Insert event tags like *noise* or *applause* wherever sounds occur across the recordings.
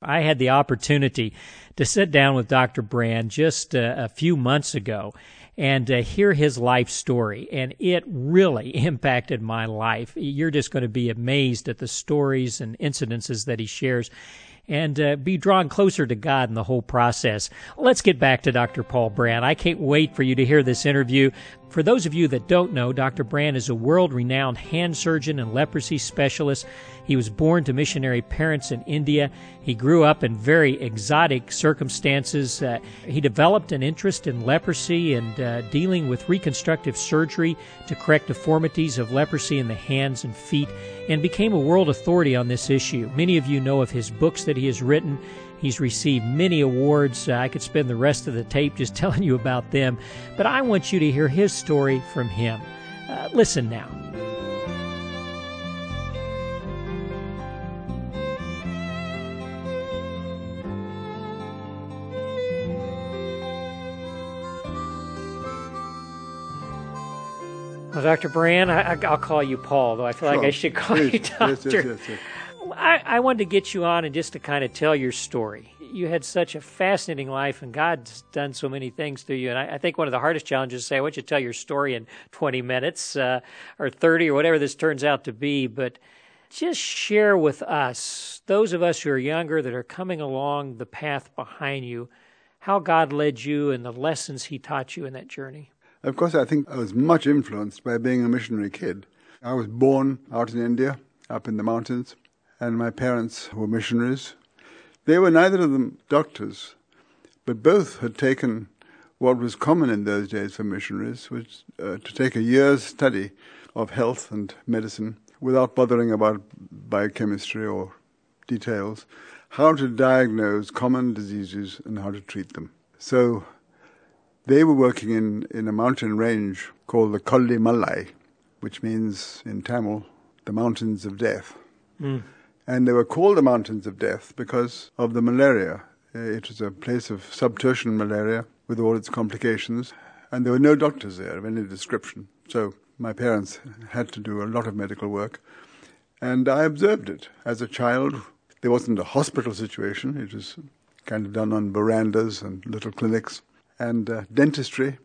I had the opportunity to sit down with Dr. Brand just uh, a few months ago and uh, hear his life story. And it really *laughs* impacted my life. You're just going to be amazed at the stories and incidences that he shares and uh, be drawn closer to God in the whole process. Let's get back to Dr. Paul Brand. I can't wait for you to hear this interview. For those of you that don't know, Dr. Brand is a world renowned hand surgeon and leprosy specialist. He was born to missionary parents in India. He grew up in very exotic circumstances. Uh, he developed an interest in leprosy and uh, dealing with reconstructive surgery to correct deformities of leprosy in the hands and feet and became a world authority on this issue. Many of you know of his books that he has written. He's received many awards. Uh, I could spend the rest of the tape just *laughs* telling you about them, but I want you to hear his story from him. Uh, listen now. Well, Dr. Brand, I, will call you Paul, though I feel sure. like I should call Please. you Doctor. Yes, yes, yes, I, I wanted to get you on and just to kind of tell your story. You had such a fascinating life, and God's done so many things through you. And I, I think one of the hardest challenges is say, I want you to tell your story in 20 minutes uh, or 30 or whatever this turns out to be. But just share with us, those of us who are younger that are coming along the path behind you, how God led you and the lessons He taught you in that journey. Of course, I think I was much influenced by being a missionary kid. I was born out in India, up in the mountains and my parents were missionaries. They were neither of them doctors, but both had taken what was common in those days for missionaries, which uh, to take a year's study of health and medicine without bothering about biochemistry or details, how to diagnose common diseases and how to treat them. So they were working in, in a mountain range called the Kolli Malai, which means in Tamil, the mountains of death. Mm and they were called the Mountains of Death because of the malaria. Uh, it was a place of subtertian malaria with all its complications, and there were no doctors there of any description. So my parents had to do a lot of medical work, and I observed it as a child. There wasn't a hospital situation, it was kind of done on verandas and little clinics. And uh, dentistry,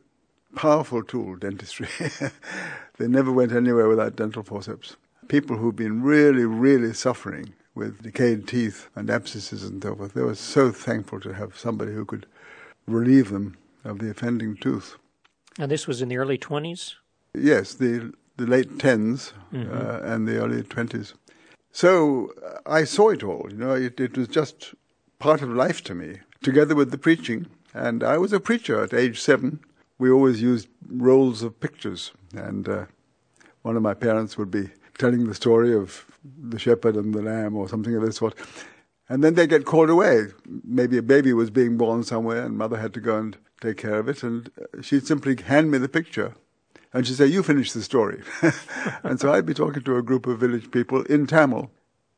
powerful tool, dentistry. *laughs* they never went anywhere without dental forceps people who've been really, really suffering with decayed teeth and abscesses and so forth, they were so thankful to have somebody who could relieve them of the offending tooth. And this was in the early 20s? Yes, the, the late 10s mm-hmm. uh, and the early 20s. So uh, I saw it all, you know, it, it was just part of life to me, together with the preaching. And I was a preacher at age seven. We always used rolls of pictures, and uh, one of my parents would be telling the story of the shepherd and the lamb or something of this sort. And then they get called away. Maybe a baby was being born somewhere and mother had to go and take care of it. And she'd simply hand me the picture. And she'd say, You finish the story. *laughs* and so I'd be talking to a group of village people in Tamil.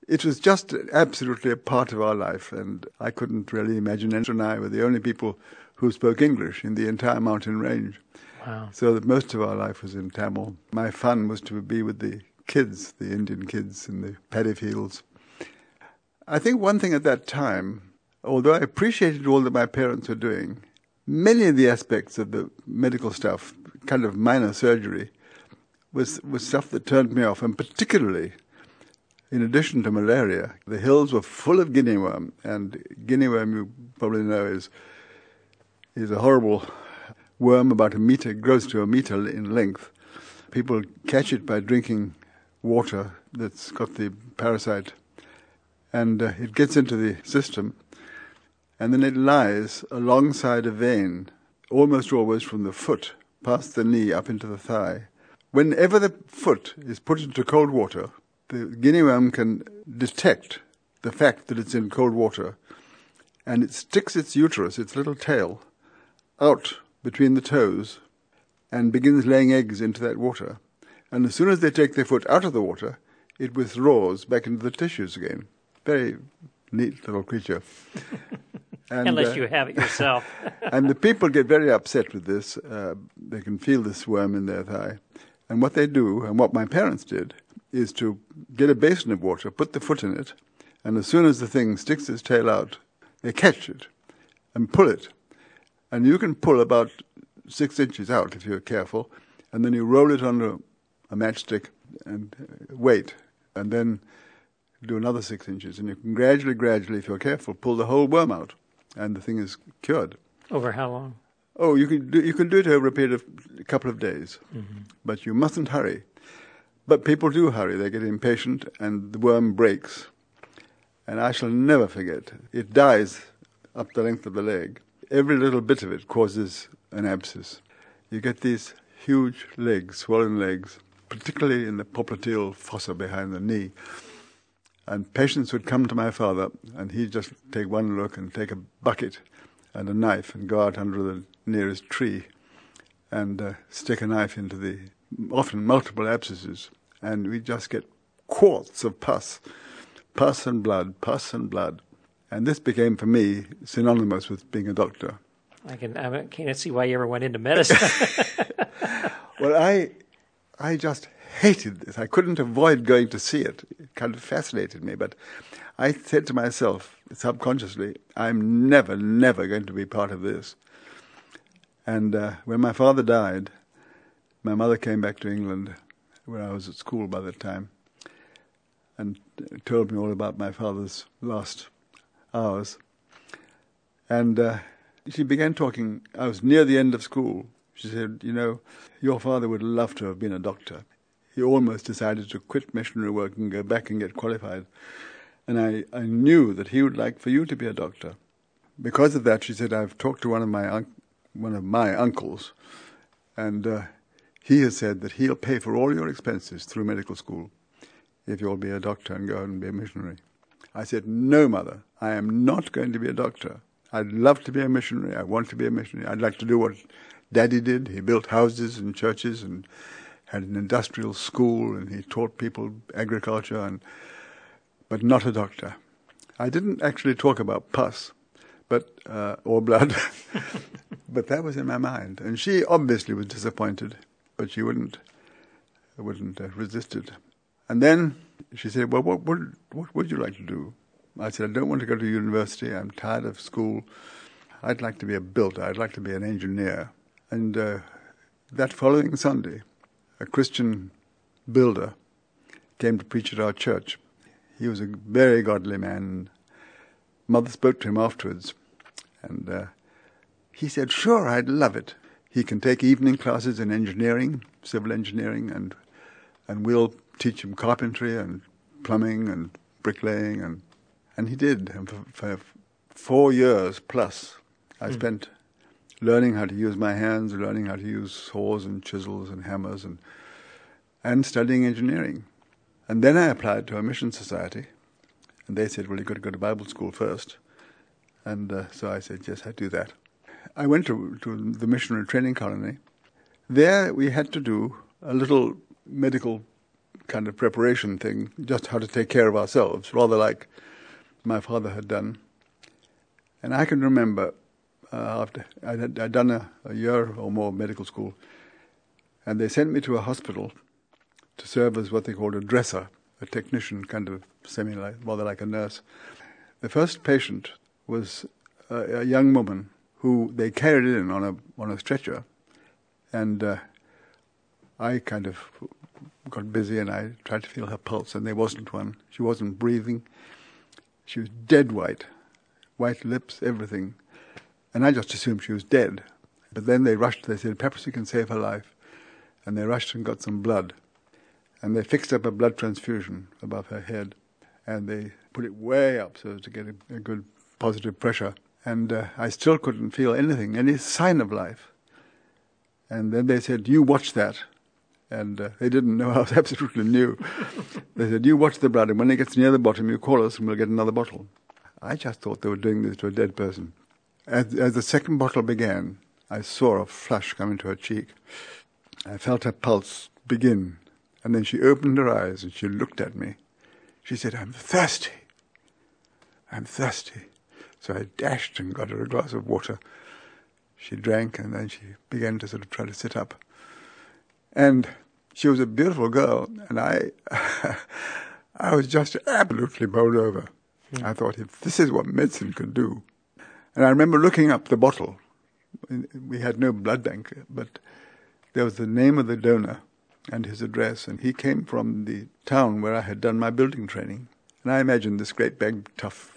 It was just absolutely a part of our life. And I couldn't really imagine. Andrew and I were the only people who spoke English in the entire mountain range. Wow. So that most of our life was in Tamil. My fun was to be with the kids, the Indian kids in the paddy fields. I think one thing at that time, although I appreciated all that my parents were doing, many of the aspects of the medical stuff, kind of minor surgery, was, was stuff that turned me off, and particularly in addition to malaria, the hills were full of guinea worm, and guinea worm, you probably know, is is a horrible worm about a meter, grows to a meter in length. People catch it by drinking water that's got the parasite, and uh, it gets into the system, and then it lies alongside a vein, almost always from the foot past the knee up into the thigh. Whenever the foot is put into cold water, the guinea worm can detect the fact that it's in cold water, and it sticks its uterus, its little tail, out between the toes and begins laying eggs into that water. And as soon as they take their foot out of the water, it withdraws back into the tissues again. Very neat little creature. *laughs* And, Unless uh, you have it yourself. *laughs* and the people get very upset with this. Uh, they can feel this worm in their thigh. And what they do, and what my parents did, is to get a basin of water, put the foot in it, And as soon as the thing sticks its tail out, they catch it and pull it. And you can pull about six inches out if you're careful, and then you roll it under a matchstick and wait, and then do another six inches, and you can gradually, gradually, if you're careful, pull the whole worm out, and the thing is cured. Over how long? Oh, you can do, you can do it over a period of a couple of days, mm-hmm. but you mustn't hurry. But people do hurry; they get impatient, and the worm breaks. And I shall never forget. It dies up the length of the leg. Every little bit of it causes an abscess. You get these huge legs, swollen legs, particularly in the popliteal fossa behind the knee. And patients would come to my father, and he'd just take one look and take a bucket and a knife and go out under the nearest tree and uh, stick a knife into the often multiple abscesses, and we just get quarts of pus, pus and blood, pus and blood. And this became for me synonymous with being a doctor. I can I can't see why you ever went into medicine. *laughs* well, I I just hated this. I couldn't avoid going to see it. It kind of fascinated me. But I said to myself, subconsciously, I'm never, never going to be part of this. And uh, when my father died, my mother came back to England, where I was at school by that time, and told me all about my father's last hours. And uh, she began talking. I was near the end of school. She said, You know, your father would love to have been a doctor he almost decided to quit missionary work and go back and get qualified. And I, I knew that he would like for you to be a doctor. Because of that, she said, I've talked to one of my, un- one of my uncles, and uh, he has said that he'll pay for all your expenses through medical school if you'll be a doctor and go and be a missionary. I said, No, mother, I am not going to be a doctor. I'd love to be a missionary. I want to be a missionary. I'd like to do what Daddy did. He built houses and churches and had an industrial school and he taught people agriculture and but not a doctor. I didn't actually talk about pus, but uh, or blood, *laughs* but that was in my mind, and she obviously was disappointed, but she wouldn't wouldn't uh, resist it. And then she said, "Well, what would what would you like to do?" I said, "I don't want to go to university. I'm tired of school. I'd like to be a builder. I'd like to be an engineer." And uh, that following Sunday, a Christian builder, came to preach at our church. He was a very godly man. Mother spoke to him afterwards, and uh, he said, Sure, I'd love it. He can take evening classes in engineering, civil engineering, and, and we'll teach him carpentry and plumbing and bricklaying. And, and he did. And for, for four years plus, I mm. spent learning how to use my hands, learning how to use saws and chisels and hammers, and and studying engineering. And then I applied to a mission society, and they said, "Well, you've got to go to Bible school first. And uh, so I said, "Yes, I do that." I went to to the missionary training colony. There we had to do a little medical kind of preparation thing, just how to take care of ourselves, rather like my father had done. And I can remember uh, after I'd, I'd done a, a, year or more of medical school, and they sent me to a hospital to serve as what they called a dresser, a technician, kind of semi like, rather like a nurse. The first patient was a, a, young woman who they carried in on a on a stretcher, and uh, I kind of got busy and I tried to feel her pulse, and there wasn't one. She wasn't breathing. She was dead white, white lips, everything. And I just assumed she was dead. But then they rushed, they said, perhaps we can save her life. And they rushed and got some blood. And they fixed up a blood transfusion above her head. And they put it way up so as to get a, a good positive pressure. And uh, I still couldn't feel anything, any sign of life. And then they said, You watch that. And uh, they didn't know *laughs* I was absolutely new. they said, You watch the blood, and when it gets near the bottom, you call us and we'll get another bottle. I just thought they were doing this to a dead person. As, as the second bottle began, I saw a flush come into her cheek. I felt her pulse begin, and then she opened her eyes and she looked at me. She said, I'm thirsty. I'm thirsty. So I dashed and got her a glass of water. She drank and then she began to sort of try to sit up. And she was a beautiful girl, and I, *laughs* I was just absolutely bowled over. Hmm. I thought, if this is what medicine can do. And I remember looking up the bottle. We had no blood bank, but there was the name of the donor and his address, and he came from the town where I had done my building training. And I imagined this great big, tough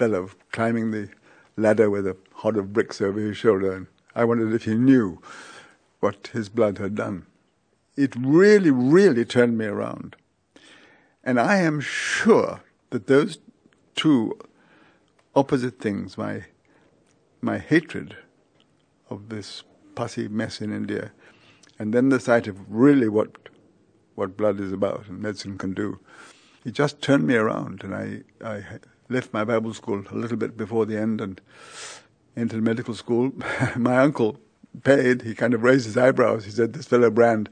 fellow climbing the ladder with a hod of bricks over his shoulder, and I wondered if he knew what his blood had done. It really, really turned me around. And I am sure that those two opposite things, my my hatred of this pussy mess in India, and then the sight of really what what blood is about and medicine can do, it just turned me around, and I I left my Bible school a little bit before the end and entered medical school. *laughs* my uncle paid. He kind of raised his eyebrows. He said, "This fellow Brand,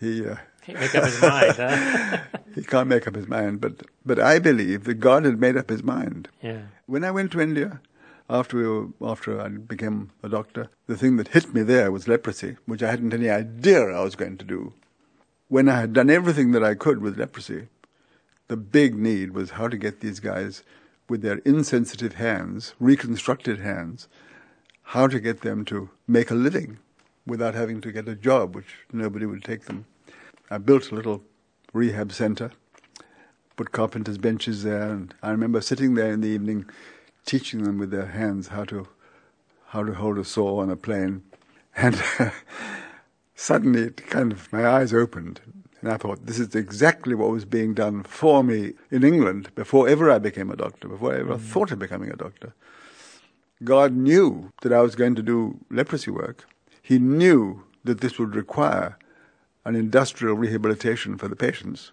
he." Uh, can't make up his mind, huh? *laughs* he can't make up his mind, but but I believe that God had made up his mind. Yeah. When I went to India, after we were, after I became a doctor, the thing that hit me there was leprosy, which I hadn't any idea I was going to do. When I had done everything that I could with leprosy, the big need was how to get these guys with their insensitive hands, reconstructed hands, how to get them to make a living without having to get a job, which nobody would take them. I built a little rehab center, put carpenter's benches there, and I remember sitting there in the evening teaching them with their hands how to how to hold a saw on a plane. And *laughs* suddenly it kind of my eyes opened and I thought, this is exactly what was being done for me in England before ever I became a doctor, before I ever mm. thought of becoming a doctor. God knew that I was going to do leprosy work. He knew that this would require an industrial rehabilitation for the patients.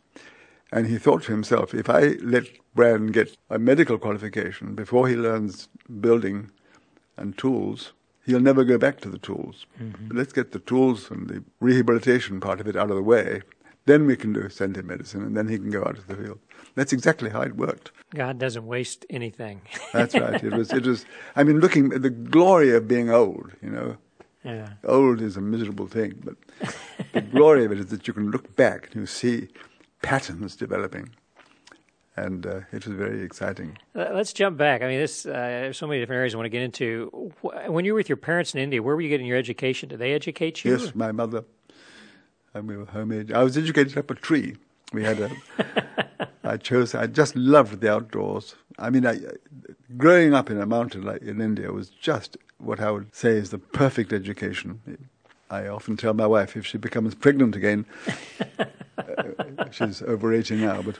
And he thought to himself, if I let Brand get a medical qualification before he learns building and tools, he'll never go back to the tools. Mm-hmm. Let's get the tools and the rehabilitation part of it out of the way. Then we can do send him medicine, and then he can go out to the field. That's exactly how it worked. God doesn't waste anything. That's right. It *laughs* was. It was. I mean, looking at the glory of being old. You know, yeah. old is a miserable thing, but the *laughs* glory of it is that you can look back and you see patterns developing. And uh, it was very exciting. Let's jump back. I mean, this uh, there's so many different areas I want to get into. When you were with your parents in India, where were you getting your education? Did they educate you? Yes, my mother and we were homemade. I was educated up a tree. We had a. *laughs* I chose. I just loved the outdoors. I mean, I, growing up in a mountain like in India was just what I would say is the perfect education. I often tell my wife if she becomes pregnant again, uh, *laughs* she's over 80 now, but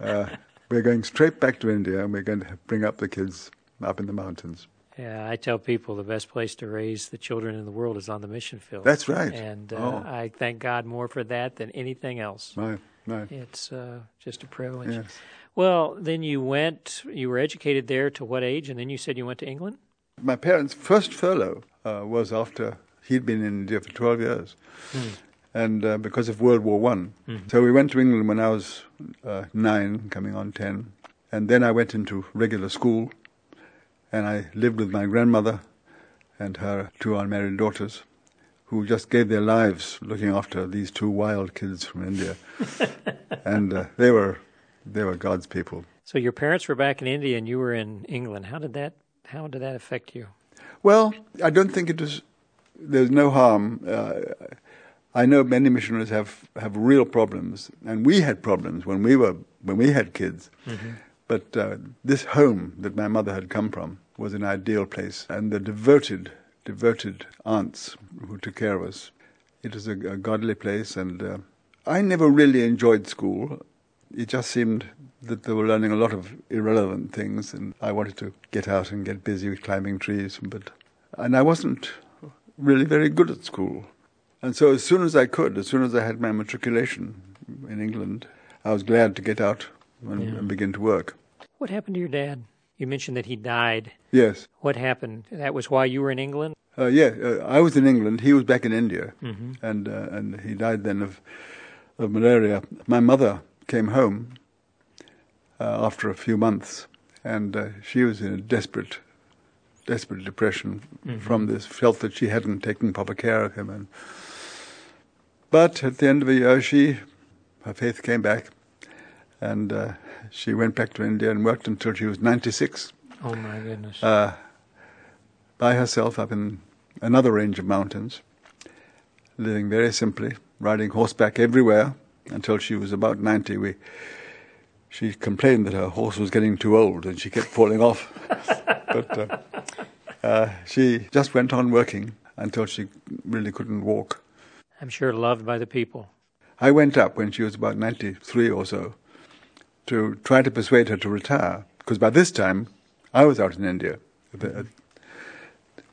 uh, we're going straight back to India and we're going to bring up the kids up in the mountains. Yeah, I tell people the best place to raise the children in the world is on the mission field. That's right. And uh, oh. I thank God more for that than anything else. Right, right. It's uh, just a privilege. Yes. Well, then you went, you were educated there to what age? And then you said you went to England? My parents' first furlough uh, was after he'd been in India for 12 years. Hmm. And uh, because of World War One, mm-hmm. so we went to England when I was uh, nine, coming on ten, and then I went into regular school and I lived with my grandmother and her two unmarried daughters, who just gave their lives looking after these two wild kids from India, *laughs* and uh, they were they were God's people. So your parents were back in India and you were in England. How did that how did that affect you? Well, I don't think it was. There's no harm. Uh, I know many missionaries have, have real problems, and we had problems when we were when we had kids. Mm-hmm. But uh, this home that my mother had come from was an ideal place, and the devoted, devoted aunts who took care of us. It was a, a godly place, and uh, I never really enjoyed school. It just seemed that they were learning a lot of irrelevant things, and I wanted to get out and get busy with climbing trees. But and I wasn't really very good at school, and so as soon as I could, as soon as I had my matriculation in England, I was glad to get out and, yeah. and begin to work. What happened to your dad? You mentioned that he died. Yes. What happened? That was why you were in England. Uh, yeah, uh, I was in England. He was back in India, mm-hmm. and uh, and he died then of of malaria. My mother came home uh, after a few months, and uh, she was in a desperate, desperate depression mm-hmm. from this. Felt that she hadn't taken proper care of him, and but at the end of the year, she her faith came back, And uh, she went back to India and worked until she was 96 Oh my goodness. uh, by herself up in another range of mountains, living very simply, riding horseback everywhere until she was about 90. We, she complained that her horse was getting too old and she kept falling off. *laughs* but uh, uh, she just went on working until she really couldn't walk. I'm sure loved by the people. I went up when she was about 93 or so to try to persuade her to retire, because by this time I was out in India uh,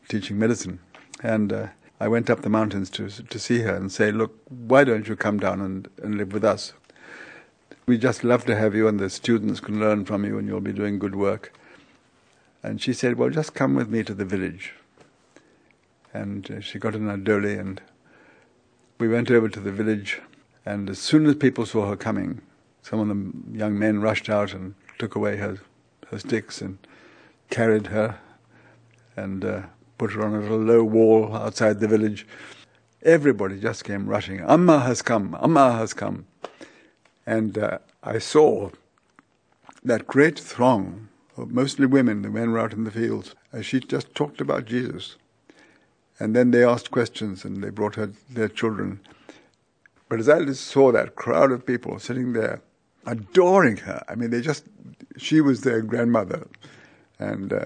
teaching medicine. And uh, I went up the mountains to, to see her and say, Look, why don't you come down and, and live with us? We just love to have you, and the students can learn from you, and you'll be doing good work. And she said, Well, just come with me to the village. And uh, she got in a dolly, and we went over to the village. And as soon as people saw her coming, some of the young men rushed out and took away her, her sticks and carried her and uh, put her on a little low wall outside the village. Everybody just came rushing. Amma has come, Amma has come. And uh, I saw that great throng of mostly women, the men were out in the fields, as she just talked about Jesus. And then they asked questions and they brought her their children. But as I saw that crowd of people sitting there, adoring her, I mean, they just, she was their grandmother. And uh,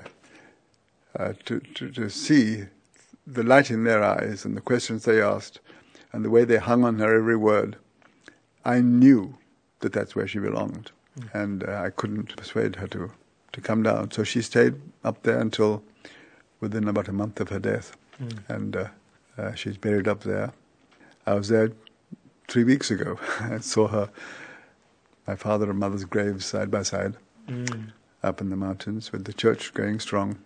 uh, to, to, to see the light in their eyes and the questions they asked and the way they hung on her every word, I knew that that's where she belonged. And uh, I couldn't persuade her to, to come down. So she stayed up there until within about a month of her death. And uh, uh, she's buried up there. I was there three weeks ago. *laughs* I saw her, my father and mother's graves side by side Mm. up in the mountains with the church going strong.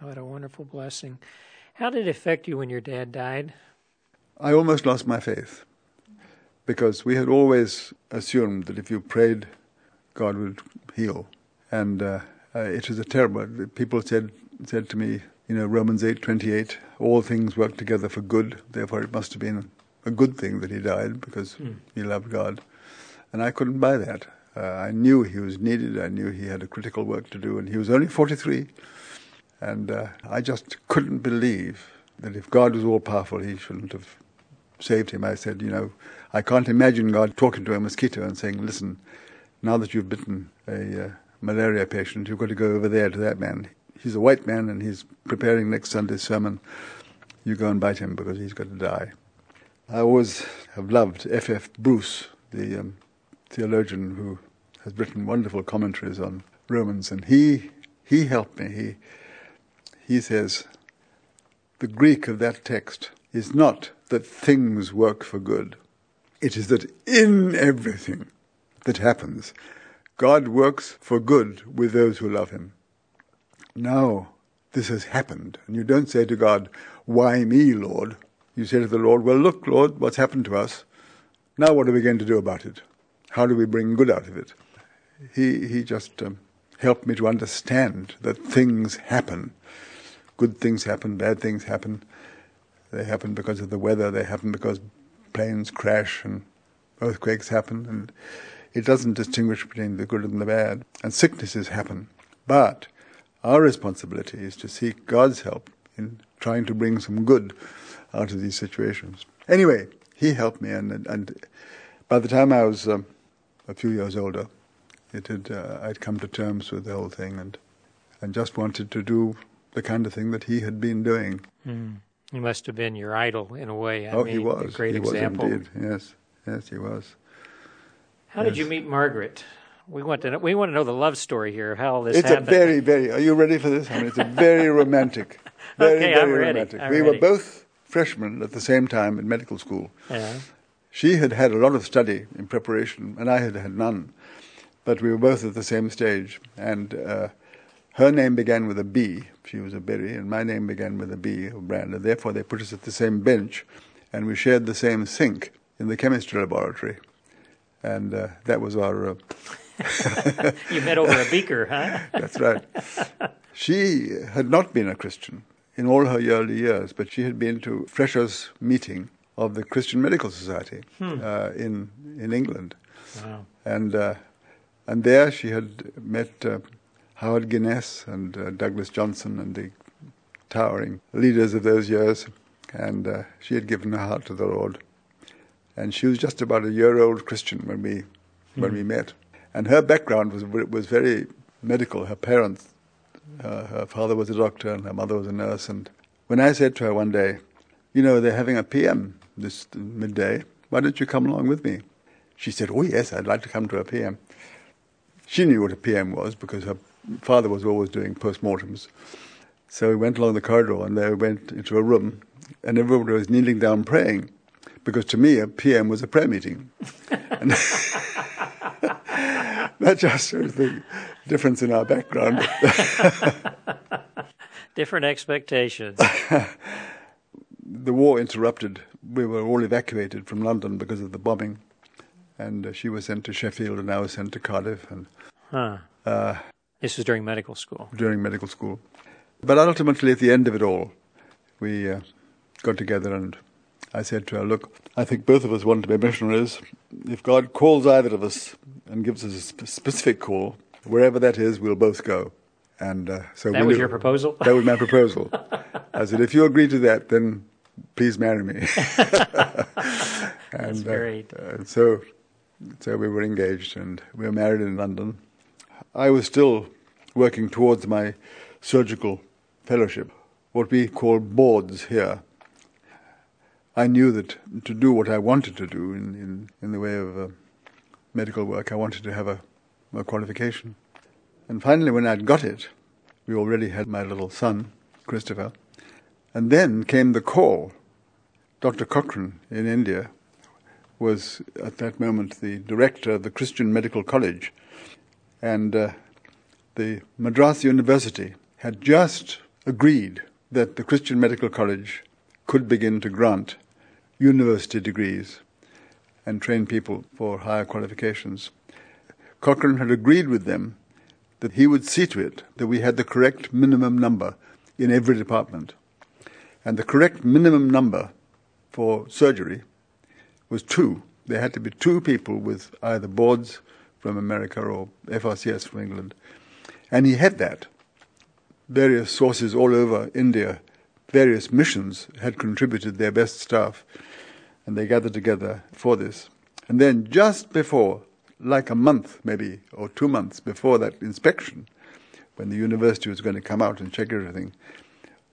What a wonderful blessing. How did it affect you when your dad died? I almost lost my faith because we had always assumed that if you prayed, God would heal. And uh, uh, it was a terrible. People said said to me, you know, Romans eight twenty eight, all things work together for good. Therefore, it must have been a good thing that he died because he loved God. And I couldn't buy that. Uh, I knew he was needed. I knew he had a critical work to do, and he was only forty three. And uh, I just couldn't believe that if God was all powerful, he shouldn't have saved him. I said, you know, I can't imagine God talking to a mosquito and saying, listen, now that you've bitten a uh, malaria patient, you've got to go over there to that man. He's a white man and he's preparing next Sunday's sermon. You go and bite him because he's got to die. I always have loved F. F. Bruce, the um, theologian who has written wonderful commentaries on Romans, and he he helped me. He he says the Greek of that text is not that things work for good. It is that in everything that happens, God works for good with those who love Him. Now, this has happened, and you don't say to God, Why me, Lord? You say to the Lord, Well, look, Lord, what's happened to us. Now, what are we going to do about it? How do we bring good out of it? He, he just um, helped me to understand that things happen. Good things happen, bad things happen. They happen because of the weather, they happen because planes crash and earthquakes happen. And it doesn't distinguish between the good and the bad. And sicknesses happen. But our responsibility is to seek God's help in trying to bring some good out of these situations. Anyway, he helped me, and, and by the time I was um, a few years older, it had, uh, I'd come to terms with the whole thing and, and just wanted to do the kind of thing that he had been doing. Mm. He must have been your idol in a way. I oh, mean, he was. A great he example. was indeed. Yes, yes, he was. How did you meet Margaret? We want to know, we want to know the love story here of how all this It's happened. a very, very. Are you ready for this? I mean, it's a very *laughs* romantic. Very, Okay, very I'm ready. romantic. I'm we ready. were both freshmen at the same time in medical school. yeah. She had had a lot of study in preparation, and I had had none. But we were both at the same stage, and uh, her name began with a B. She was a Berry, and my name began with a B of Brand, and therefore they put us at the same bench, and we shared the same sink in the chemistry laboratory. And uh, that was our. Uh, *laughs* You met over a beaker, huh? *laughs* that's right. She had not been a Christian in all her early years, but she had been to Freshers' meeting of the Christian Medical Society uh, in in England. Wow. And uh, And there she had met uh, Howard Guinness and uh, Douglas Johnson and the towering leaders of those years. And uh, she had given her heart to the Lord. And she was just about a year old Christian when we, mm-hmm. when we hmm. met. And her background was, was very medical. Her parents, uh, her father was a doctor and her mother was a nurse. And when I said to her one day, you know, they're having a PM this midday, why don't you come along with me? She said, oh, yes, I'd like to come to a PM. She knew what a PM was because her father was always doing postmortems. So we went along the corridor and they went into a room and everybody was kneeling down praying because to me a PM was a prayer meeting. and *laughs* that just shows the difference in our background. *laughs* Different expectations. *laughs* the war interrupted. We were all evacuated from London because of the bombing and uh, she was sent to Sheffield, and I was sent to Cardiff. And huh. uh, this was during medical school. During medical school, but ultimately, at the end of it all, we uh, got together, and I said to her, "Look, I think both of us want to be missionaries. If God calls either of us and gives us a sp- specific call, wherever that is, we'll both go." And uh, so that was your proposal. That was my proposal. *laughs* I said, "If you agree to that, then." Please marry me. *laughs* and, That's great. Uh, so so we were engaged and we were married in London. I was still working towards my surgical fellowship, what we call boards here. I knew that to do what I wanted to do in, in, in the way of uh, medical work, I wanted to have a, a qualification. And finally, when I'd got it, we already had my little son, Christopher. And then came the call. Dr. Cochrane in India was at that moment the director of the Christian Medical College. And uh, the Madras University had just agreed that the Christian Medical College could begin to grant university degrees and train people for higher qualifications. Cochrane had agreed with them that he would see to it that we had the correct minimum number in every department. And the correct minimum number for surgery was two. There had to be two people with either boards from America or FRCS from England. And he had that. Various sources all over India, various missions had contributed their best staff, and they gathered together for this. And then, just before, like a month maybe, or two months before that inspection, when the university was going to come out and check everything,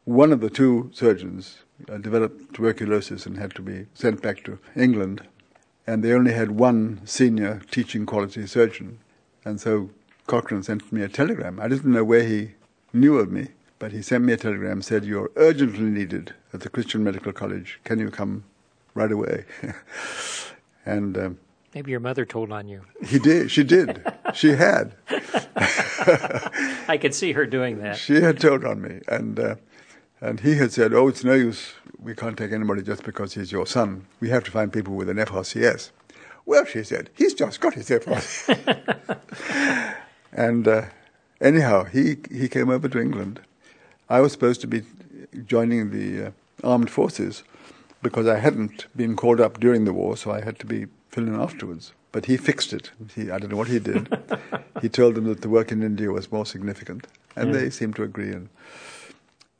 one of the two surgeons uh, developed tuberculosis and had to be sent back to England. And they only had one senior teaching quality surgeon. And so Cochrane sent me a telegram. I didn't know where he knew of me, but he sent me a telegram, said, You're urgently needed at the Christian Medical College. Can you come right away? *laughs* and um, maybe your mother told on you. He did. She did. she had. *laughs* I could see her doing that. She had told on me, and uh, and he had said, Oh, it's no use. We can't take anybody just because he's your son. We have to find people with an FRCS. Well, she said, He's just got his FRCS. *laughs* and uh, anyhow, he, he came over to England. I was supposed to be joining the uh, armed forces because I hadn't been called up during the war, so I had to be filling in afterwards. But he fixed it. He, I don't know what he did. *laughs* he told them that the work in India was more significant, and yeah. they seemed to agree. And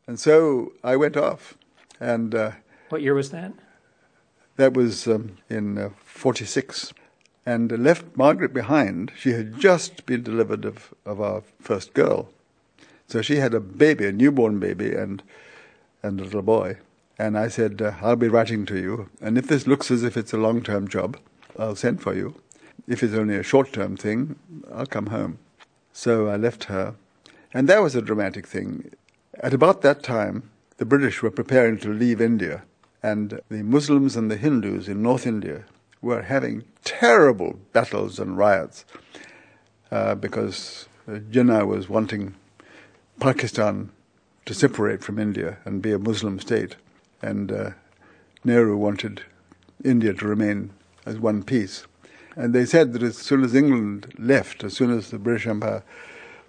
and so I went off. And uh, what year was that? That was um, in uh, 46. And left Margaret behind. She had just been delivered of, of our first girl. So she had a baby, a newborn baby, and, and a little boy. And I said, uh, I'll be writing to you. And if this looks as if it's a long term job, I'll send for you. If it's only a short term thing, I'll come home. So I left her. And that was a dramatic thing. At about that time, the British were preparing to leave India, and the Muslims and the Hindus in North India were having terrible battles and riots uh, because Jinnah was wanting Pakistan to separate from India and be a Muslim state, and uh, Nehru wanted India to remain as one piece. And they said that as soon as England left, as soon as the British Empire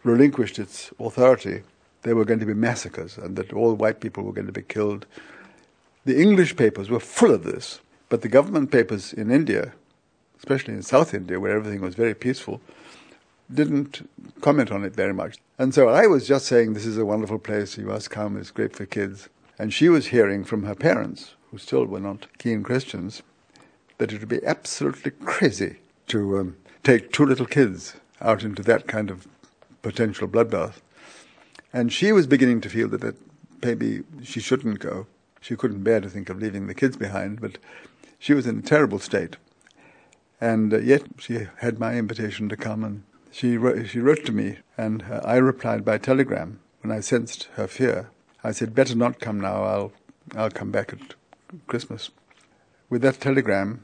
relinquished its authority, there were going to be massacres and that all white people were going to be killed. The English papers were full of this, but the government papers in India, especially in South India, where everything was very peaceful, didn't comment on it very much. And so I was just saying, This is a wonderful place, you must come, it's great for kids. And she was hearing from her parents, who still were not keen Christians, that it would be absolutely crazy to um, take two little kids out into that kind of potential bloodbath. And she was beginning to feel that, maybe she shouldn't go. She couldn't bear to think of leaving the kids behind, but she was in a terrible state. And uh, yet she had my invitation to come, and she wrote, she wrote to me, and uh, I replied by telegram when I sensed her fear. I said, "Better not come now. I'll I'll come back at Christmas." With that telegram,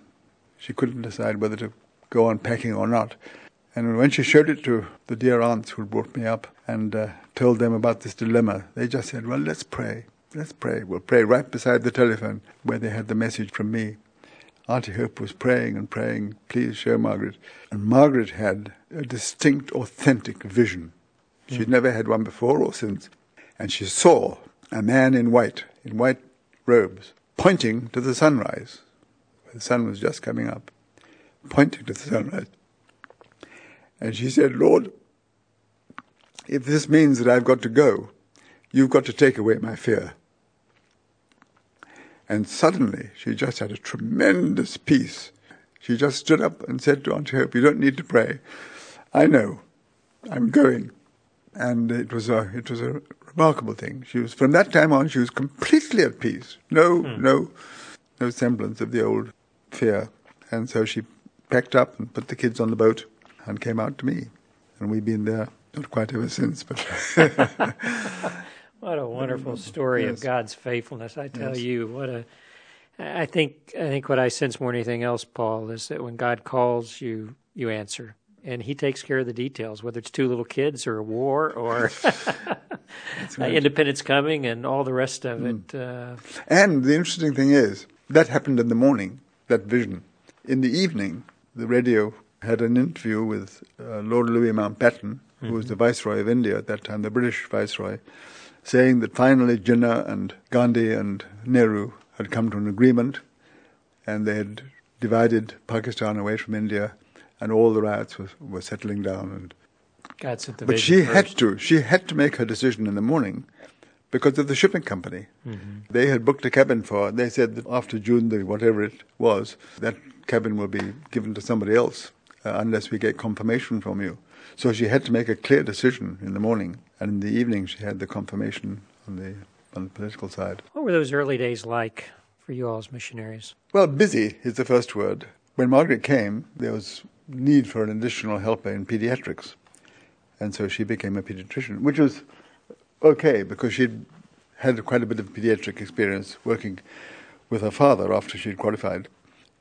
she couldn't decide whether to go on packing or not. And when she showed it to the dear aunts who brought me up and uh, told them about this dilemma, they just said, Well, let's pray. Let's pray. We'll pray right beside the telephone where they had the message from me. Auntie Hope was praying and praying, Please show Margaret. And Margaret had a distinct, authentic vision. She'd mm. never had one before or since. And she saw a man in white, in white robes, pointing to the sunrise. Where the sun was just coming up, pointing to the sunrise. And she said, Lord, if this means that I've got to go, you've got to take away my fear. And suddenly she just had a tremendous peace. She just stood up and said to Auntie Hope, You don't need to pray. I know. I'm going. And it was a it was a remarkable thing. She was from that time on she was completely at peace. No mm. no no semblance of the old fear. And so she packed up and put the kids on the boat and came out to me. And we've been there not quite ever since. But *laughs* what a wonderful story yes. of God's faithfulness! I tell yes. you, what a. I think I think what I sense more than anything else, Paul, is that when God calls you, you answer, and He takes care of the details, whether it's two little kids or a war or *laughs* *laughs* right. independence coming and all the rest of mm. it. Uh, and the interesting thing is that happened in the morning. That vision. In the evening, the radio had an interview with uh, Lord Louis Mountbatten, mm-hmm. who was the Viceroy of India at that time, the British Viceroy, saying that finally Jinnah and Gandhi and Nehru had come to an agreement and they had divided Pakistan away from India and all the riots were, were settling down. And, but she first. had to. She had to make her decision in the morning because of the shipping company. Mm-hmm. They had booked a cabin for her. They said that after June, the whatever it was, that cabin will be given to somebody else uh, unless we get confirmation from you. So she had to make a clear decision in the morning, and in the evening she had the confirmation on the on the political side. What were those early days like for you all as missionaries? Well, busy is the first word. When Margaret came, there was need for an additional helper in pediatrics, and so she became a pediatrician, which was okay because she'd had quite a bit of pediatric experience working with her father after she'd qualified.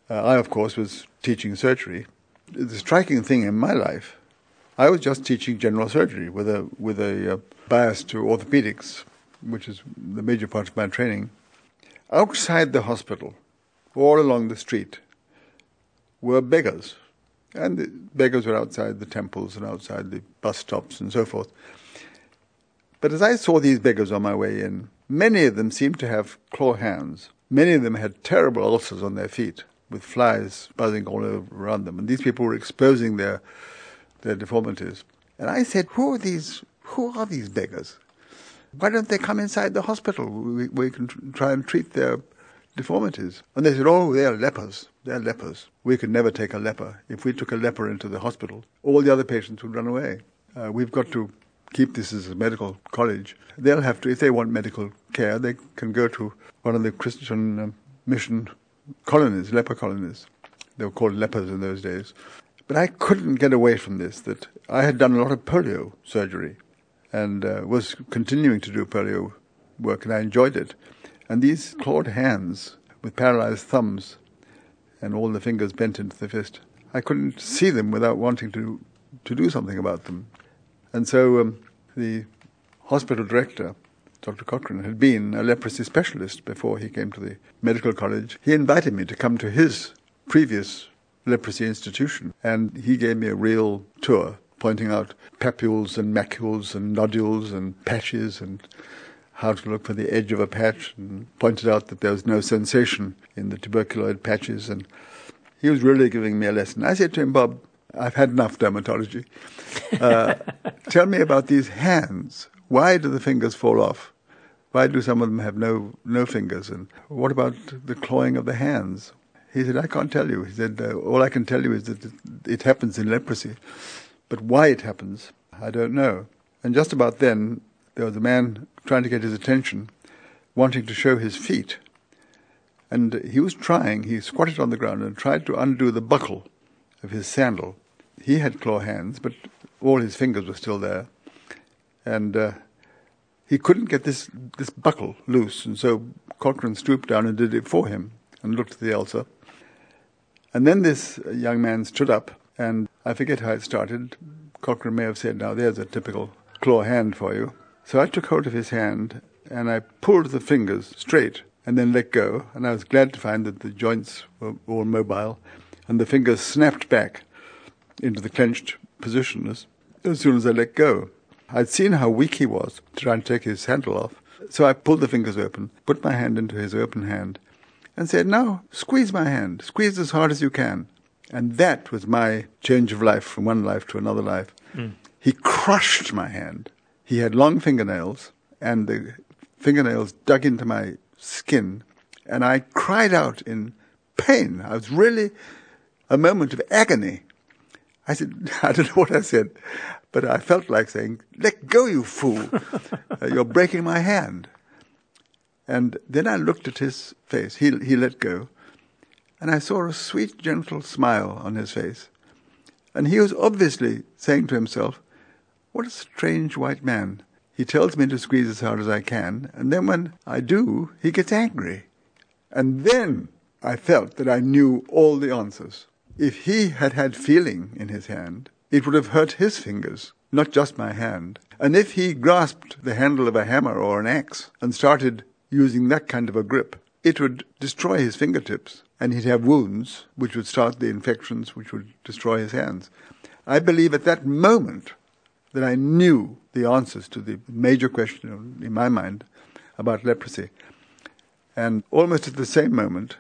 Uh, I, of course, was teaching surgery. The striking thing in my life, I was just teaching general surgery with a with a uh, bias to orthopedics, which is the major part of my training. Outside the hospital, all along the street, were beggars, and the beggars were outside the temples and outside the bus stops and so forth. But as I saw these beggars on my way in, many of them seemed to have claw hands. Many of them had terrible ulcers on their feet with flies buzzing all around them. And these people were exposing their, their deformities. And I said, who are these, who are these beggars? Why don't they come inside the hospital? We, we can try and treat their deformities. And they said, oh, they are lepers. They're lepers. We could never take a leper. If we took a leper into the hospital, all the other patients would run away. Uh, we've got to keep this as a medical college. They'll have to, if they want medical care, they can go to one of the Christian um, mission colonies, leper colonies. They were called lepers in those days. But I couldn't get away from this, that I had done a lot of polio surgery and uh, was continuing to do polio work, and I enjoyed it. And these clawed hands with paralyzed thumbs and all the fingers bent into the fist, I couldn't see them without wanting to, to do something about them. And so um, the hospital director Dr. Cochrane had been a leprosy specialist before he came to the medical college. He invited me to come to his previous leprosy institution, and he gave me a real tour, pointing out papules and macules and nodules and patches and how to look for the edge of a patch, and pointed out that there was no sensation in the tuberculoid patches. And he was really giving me a lesson. I said to him, Bob, I've had enough dermatology. Uh, *laughs* tell me about these hands. Why do the fingers fall off? Why do some of them have no no fingers? And what about the clawing of the hands? He said, I can't tell you. He said, uh, all I can tell you is that it, it happens in leprosy, but why it happens, I don't know. And just about then, there was a man trying to get his attention, wanting to show his feet. And he was trying, he squatted on the ground and tried to undo the buckle of his sandal. He had claw hands, but all his fingers were still there. And uh, he couldn't get this, this buckle loose, and so Cochrane stooped down and did it for him and looked at the ulcer. And then this young man stood up, and I forget how it started. Cochrane may have said, Now there's a typical claw hand for you. So I took hold of his hand and I pulled the fingers straight and then let go. And I was glad to find that the joints were all mobile and the fingers snapped back into the clenched position as, as soon as I let go. I'd seen how weak he was to try and take his handle off. So I pulled the fingers open, put my hand into his open hand, and said, Now, squeeze my hand. Squeeze as hard as you can. And that was my change of life from one life to another life. Mm. He crushed my hand. He had long fingernails, and the fingernails dug into my skin, and I cried out in pain. I was really a moment of agony. I said, *laughs* I don't know what I said, but I felt like saying, Let go, you fool. *laughs* uh, you're breaking my hand. And then I looked at his face. He, he let go. And I saw a sweet, gentle smile on his face. And he was obviously saying to himself, What a strange white man. He tells me to squeeze as hard as I can, and then when I do, he gets angry. And then I felt that I knew all the answers. If he had had feeling in his hand, it would have hurt his fingers, not just my hand. And if he grasped the handle of a hammer or an axe and started using that kind of a grip, it would destroy his fingertips and he'd have wounds which would start the infections which would destroy his hands. I believe at that moment that I knew the answers to the major question in my mind about leprosy. And almost at the same moment,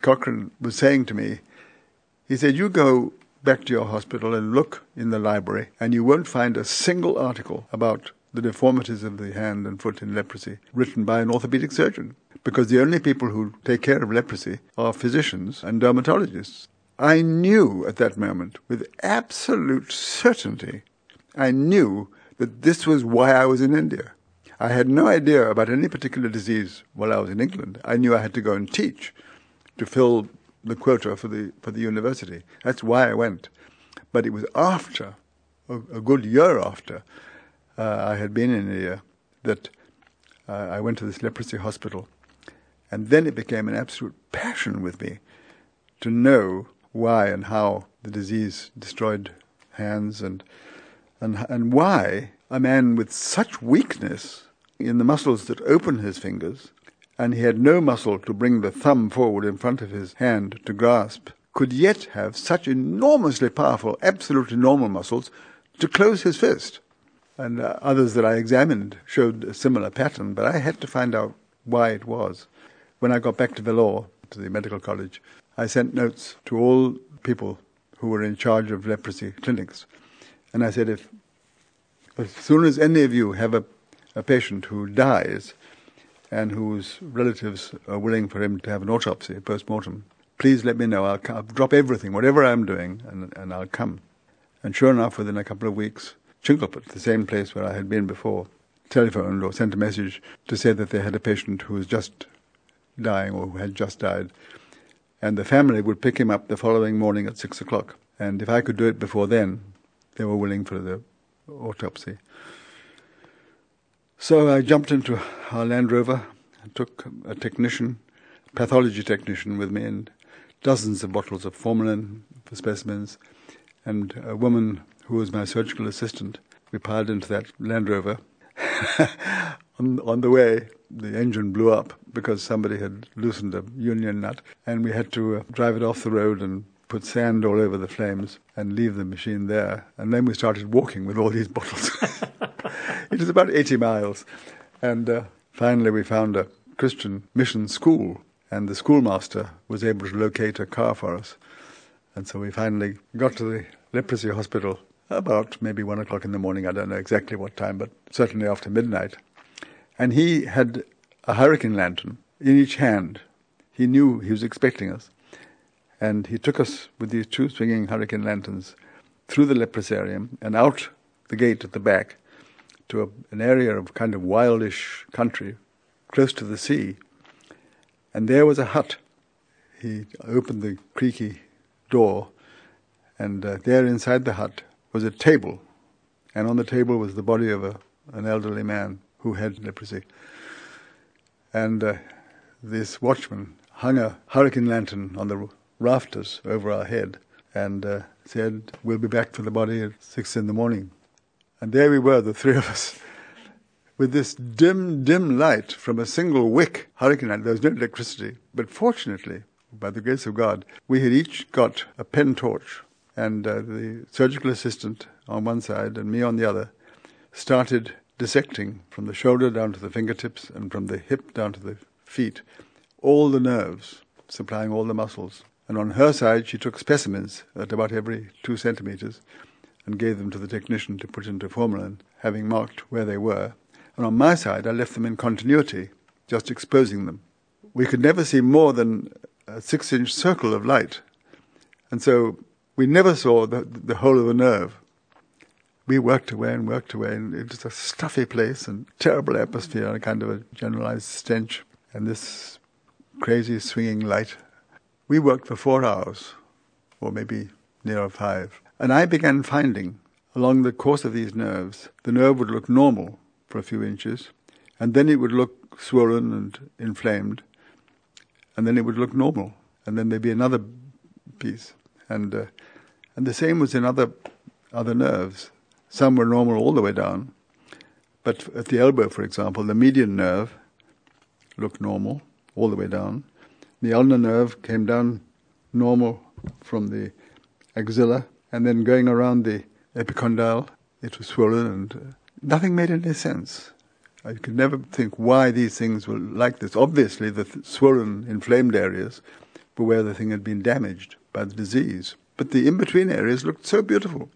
Cochrane was saying to me, he said, You go back to your hospital and look in the library, and you won't find a single article about the deformities of the hand and foot in leprosy written by an orthopedic surgeon. Because the only people who take care of leprosy are physicians and dermatologists. I knew at that moment, with absolute certainty, I knew that this was why I was in India. I had no idea about any particular disease while I was in England. I knew I had to go and teach to fill the quota for the for the university. That's why I went. But it was after, a, a good year after, uh, I had been in India, that uh, I went to this leprosy hospital, and then it became an absolute passion with me to know why and how the disease destroyed hands and and and why a man with such weakness in the muscles that open his fingers and he had no muscle to bring the thumb forward in front of his hand to grasp, could yet have such enormously powerful, absolutely normal muscles to close his fist. And uh, others that I examined showed a similar pattern, but I had to find out why it was. When I got back to Vellore, to the medical college, I sent notes to all people who were in charge of leprosy clinics. And I said, if as soon as any of you have a, a patient who dies, and whose relatives are willing for him to have an autopsy a post mortem, please let me know. I'll, I'll, drop everything, whatever I'm doing, and, and I'll come. And sure enough, within a couple of weeks, Chingleput, the same place where I had been before, telephoned or sent a message to say that they had a patient who was just dying or who had just died. And the family would pick him up the following morning at six o'clock. And if I could do it before then, they were willing for the autopsy. So I jumped into our Land Rover and took a technician, pathology technician with me, and dozens of bottles of formalin for specimens, and a woman who was my surgical assistant. We piled into that Land Rover. *laughs* on, on the way, the engine blew up because somebody had loosened a union nut, and we had to uh, drive it off the road and put sand all over the flames and leave the machine there. And then we started walking with all these *laughs* bottles. *laughs* it was about 80 miles. And uh, finally, we found a Christian mission school, and the schoolmaster was able to locate a car for us. And so we finally got to the leprosy hospital about maybe one o'clock in the morning. I don't know exactly what time, but certainly after midnight. And he had a hurricane lantern in each hand. He knew he was expecting us. And he took us with these two swinging hurricane lanterns through the leprosarium and out the gate at the back to a, an area of kind of wildish country close to the sea. And there was a hut. He opened the creaky door, and uh, there inside the hut was a table. And on the table was the body of a, an elderly man who had leprosy. And uh, this watchman hung a hurricane lantern on the rafters over our head and uh, said, We'll be back for the body at six in the morning. And there we were, the three of us, with this dim, dim light from a single wick hurricane light. There was no electricity. But fortunately, by the grace of God, we had each got a pen torch. And uh, the surgical assistant on one side and me on the other started dissecting from the shoulder down to the fingertips and from the hip down to the feet all the nerves, supplying all the muscles. And on her side, she took specimens at about every two centimeters and gave them to the technician to put into formalin, having marked where they were. And on my side, I left them in continuity, just exposing them. We could never see more than a six inch circle of light. And so we never saw the, the whole of a nerve. We worked away and worked away, and it was a stuffy place and terrible atmosphere and a kind of a generalized stench. And this crazy swinging light. We worked for four hours, or maybe nearer five. And I began finding along the course of these nerves, the nerve would look normal for a few inches, and then it would look swollen and inflamed, and then it would look normal, and then there'd be another piece, and uh, and the same was in other other nerves. Some were normal all the way down, but at the elbow, for example, the median nerve looked normal all the way down. The ulnar nerve came down normal from the axilla and then going around the epicondyle, it was swollen, and uh, nothing made any sense. I could never think why these things were like this. Obviously, the th- swollen, inflamed areas were where the thing had been damaged by the disease. But the in between areas looked so beautiful.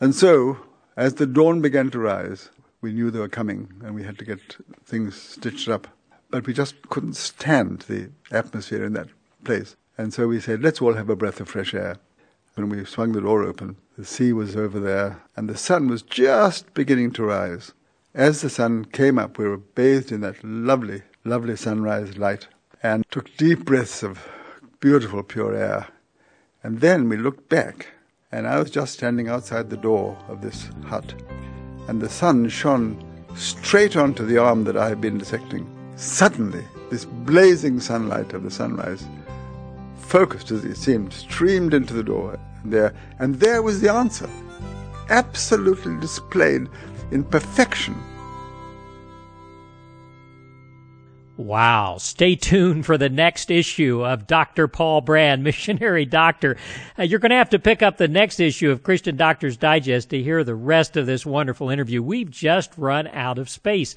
And so, as the dawn began to rise, we knew they were coming and we had to get things stitched up. But we just couldn't stand the atmosphere in that place. And so we said, let's all have a breath of fresh air. When we swung the door open, the sea was over there, and the sun was just beginning to rise. As the sun came up, we were bathed in that lovely, lovely sunrise light and took deep breaths of beautiful, pure air. And then we looked back, and I was just standing outside the door of this hut, and the sun shone straight onto the arm that I had been dissecting. Suddenly, this blazing sunlight of the sunrise focused as it seemed, streamed into the door there, and there was the answer, absolutely displayed in perfection. Wow. Stay tuned for the next issue of Dr. Paul Brand, *laughs* Missionary Doctor. Uh, you're going to have to pick up the next issue of Christian Doctors Digest to hear the rest of this wonderful interview. We've just run out of space.